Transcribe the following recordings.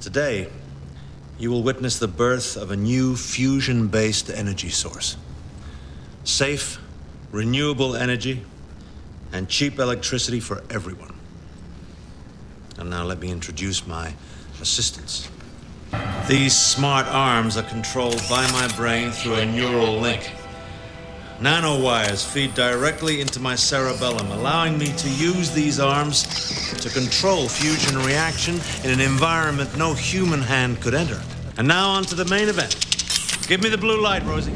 Today, you will witness the birth of a new fusion based energy source. Safe, renewable energy, and cheap electricity for everyone. And now let me introduce my assistants. These smart arms are controlled by my brain through a neural link. Nanowires feed directly into my cerebellum, allowing me to use these arms to control fusion reaction in an environment no human hand could enter. And now on to the main event. Give me the blue light, Rosie.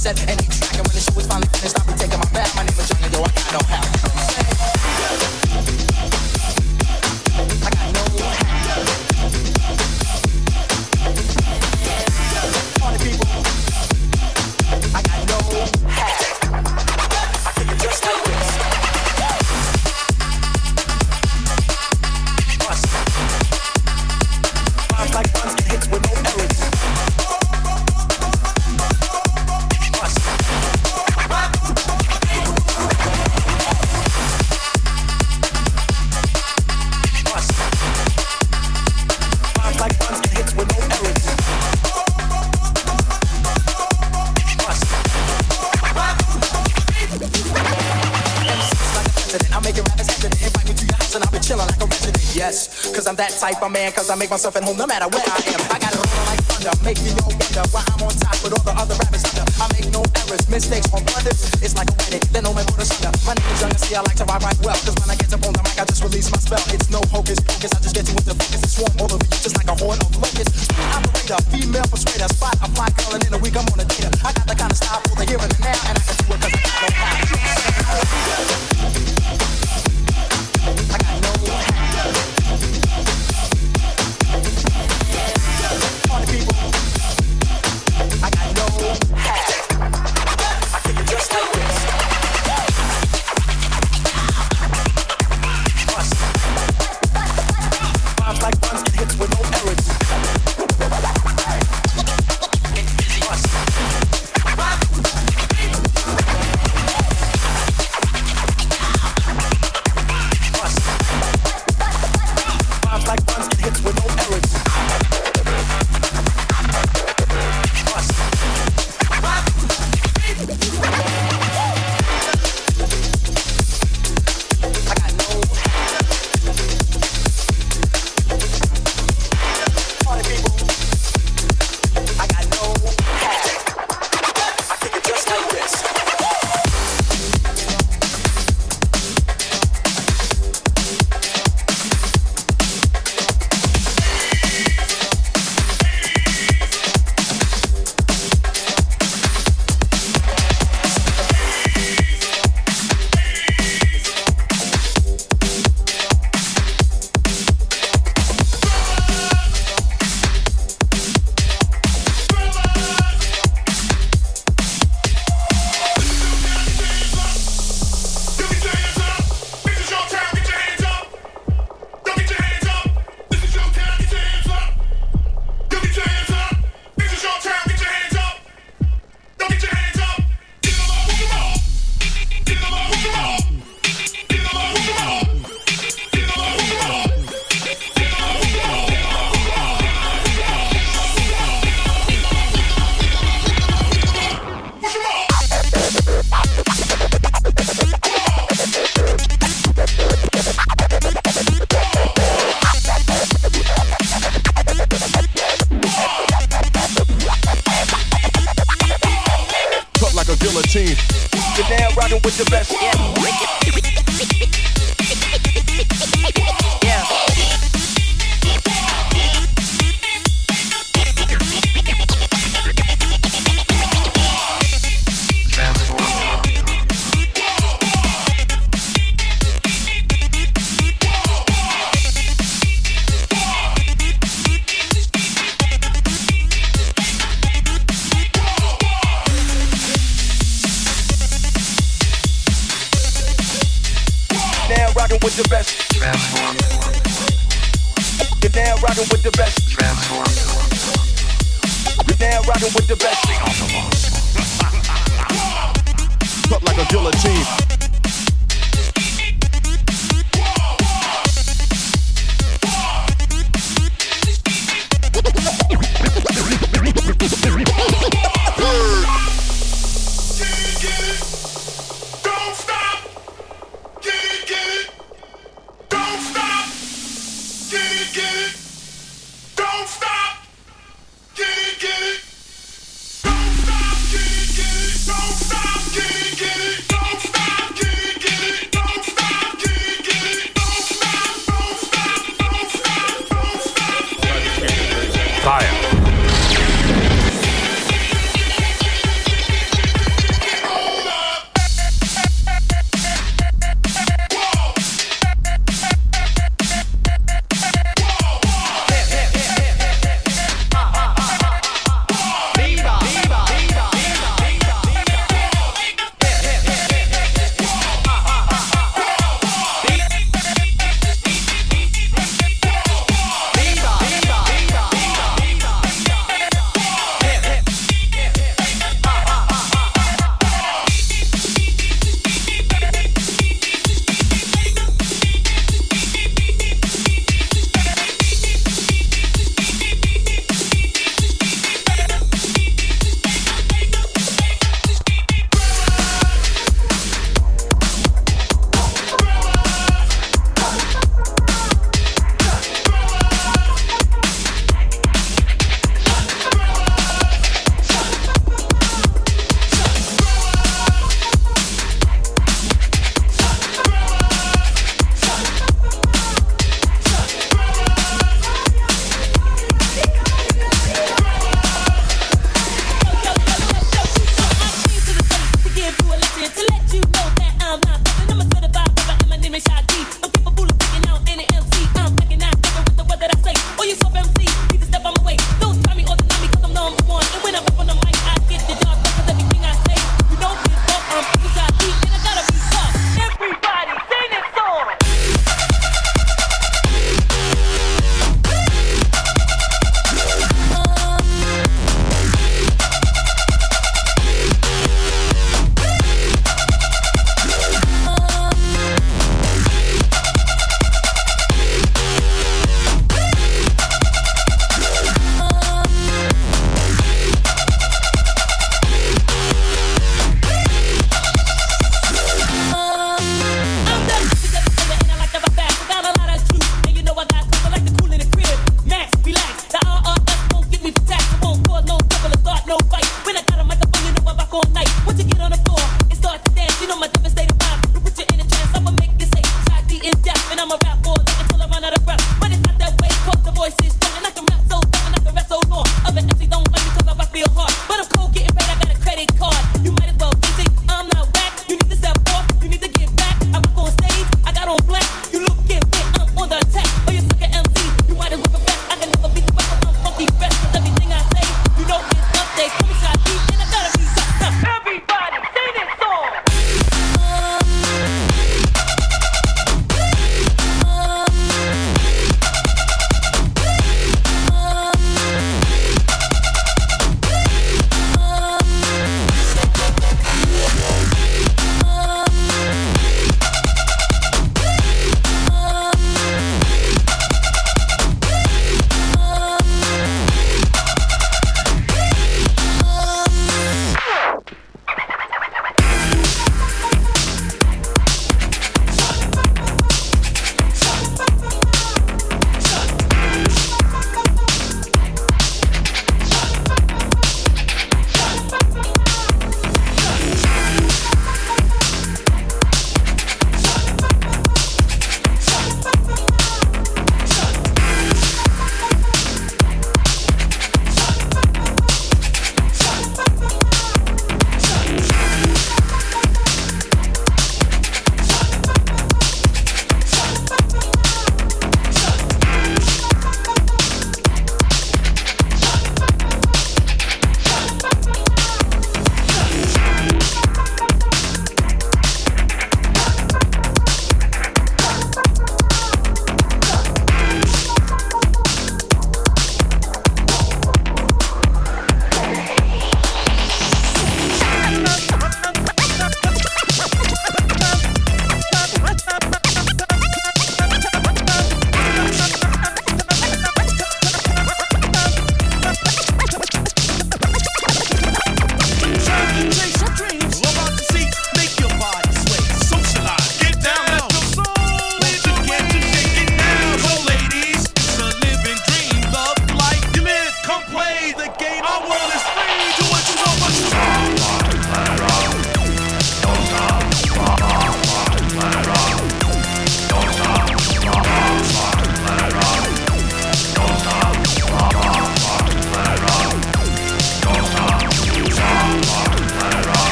set any track. And when the show is finally finished, I'll be taking my back. My name is Johnny, yo, I got no how. my man, cause I make myself at home no matter where I am. I got it rolling like thunder, make me no wonder why I'm on top with all the other rappers under. I make no errors, mistakes or blunders. It's like a wedding, then no my put. My name is Young, see I like to ride right well, cause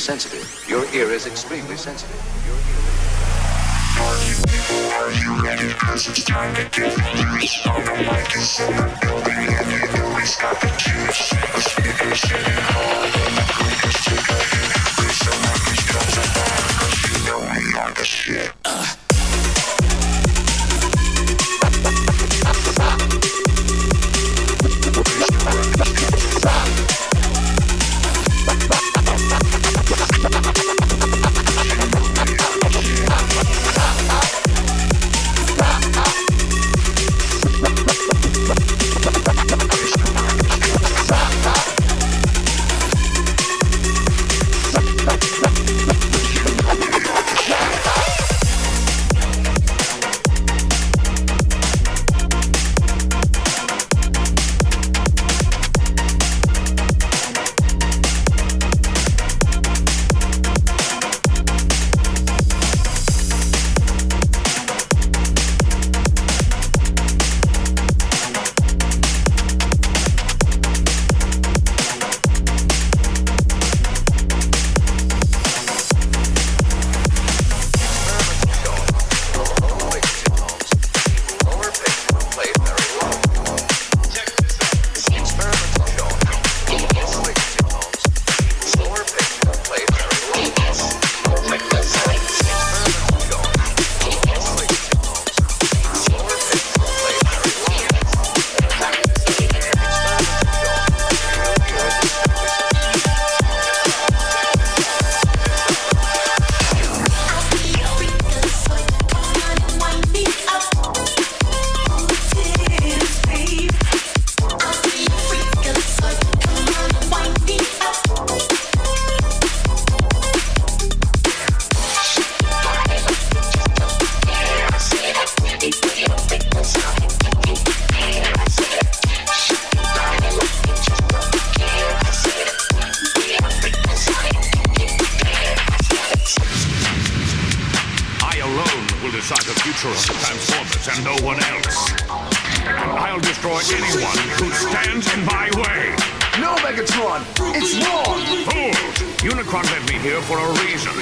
sensitive. Your ear is extremely sensitive. Are you ready? Cause it's time to get loose. All the mic is in the building and you know he's got the juice. Megatron. It's wrong. Fools! Unicron left me here for a reason.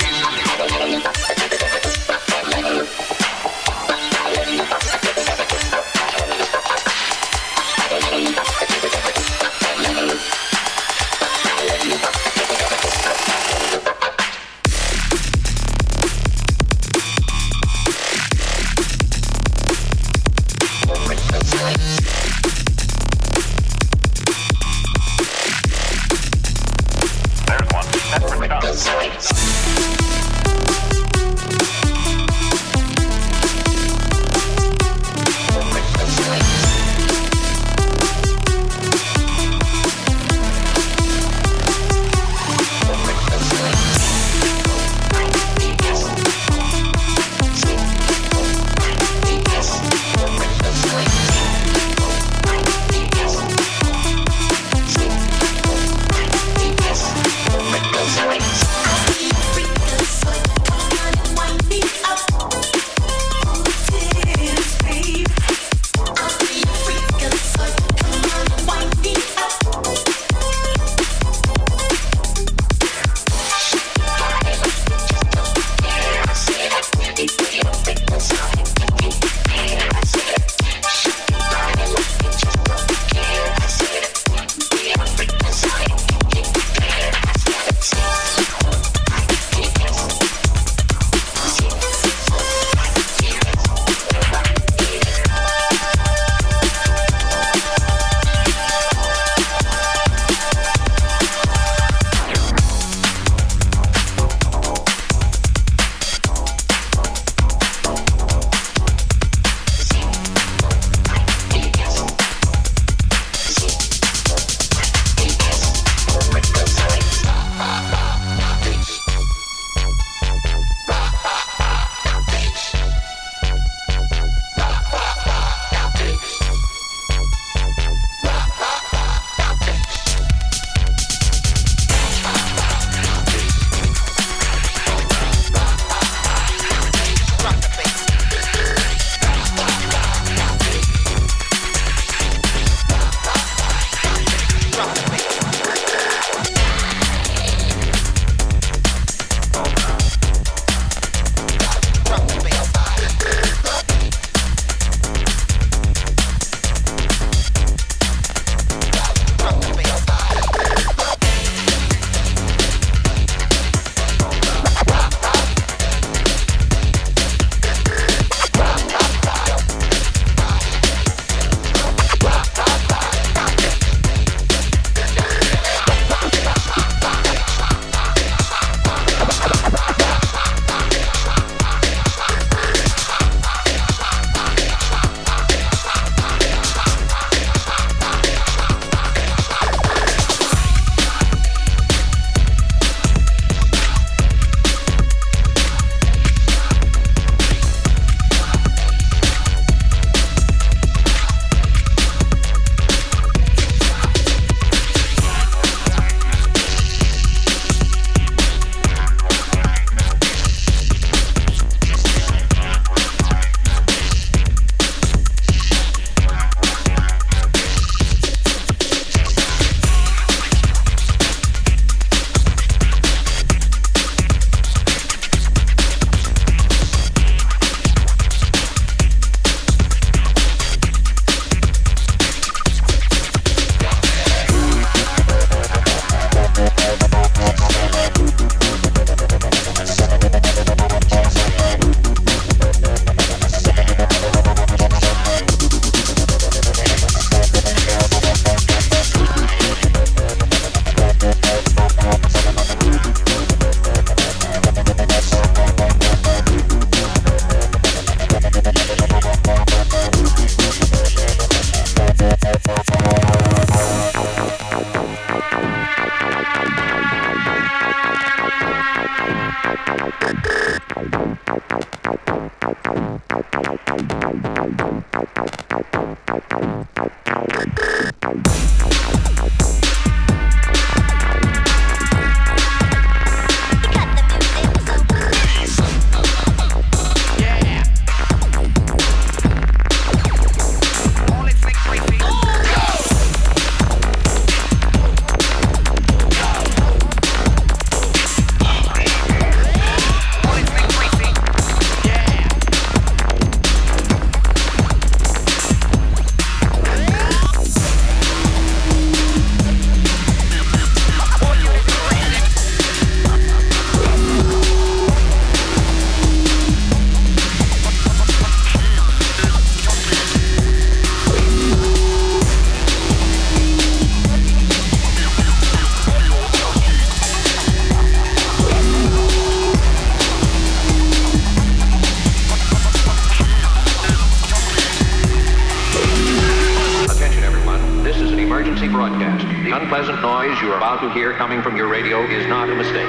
Unpleasant noise you are about to hear coming from your radio is not a mistake.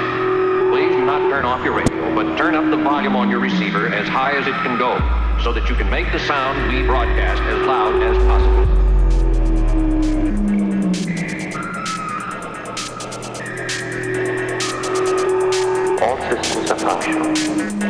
Please do not turn off your radio, but turn up the volume on your receiver as high as it can go so that you can make the sound we broadcast as loud as possible. All systems are functional.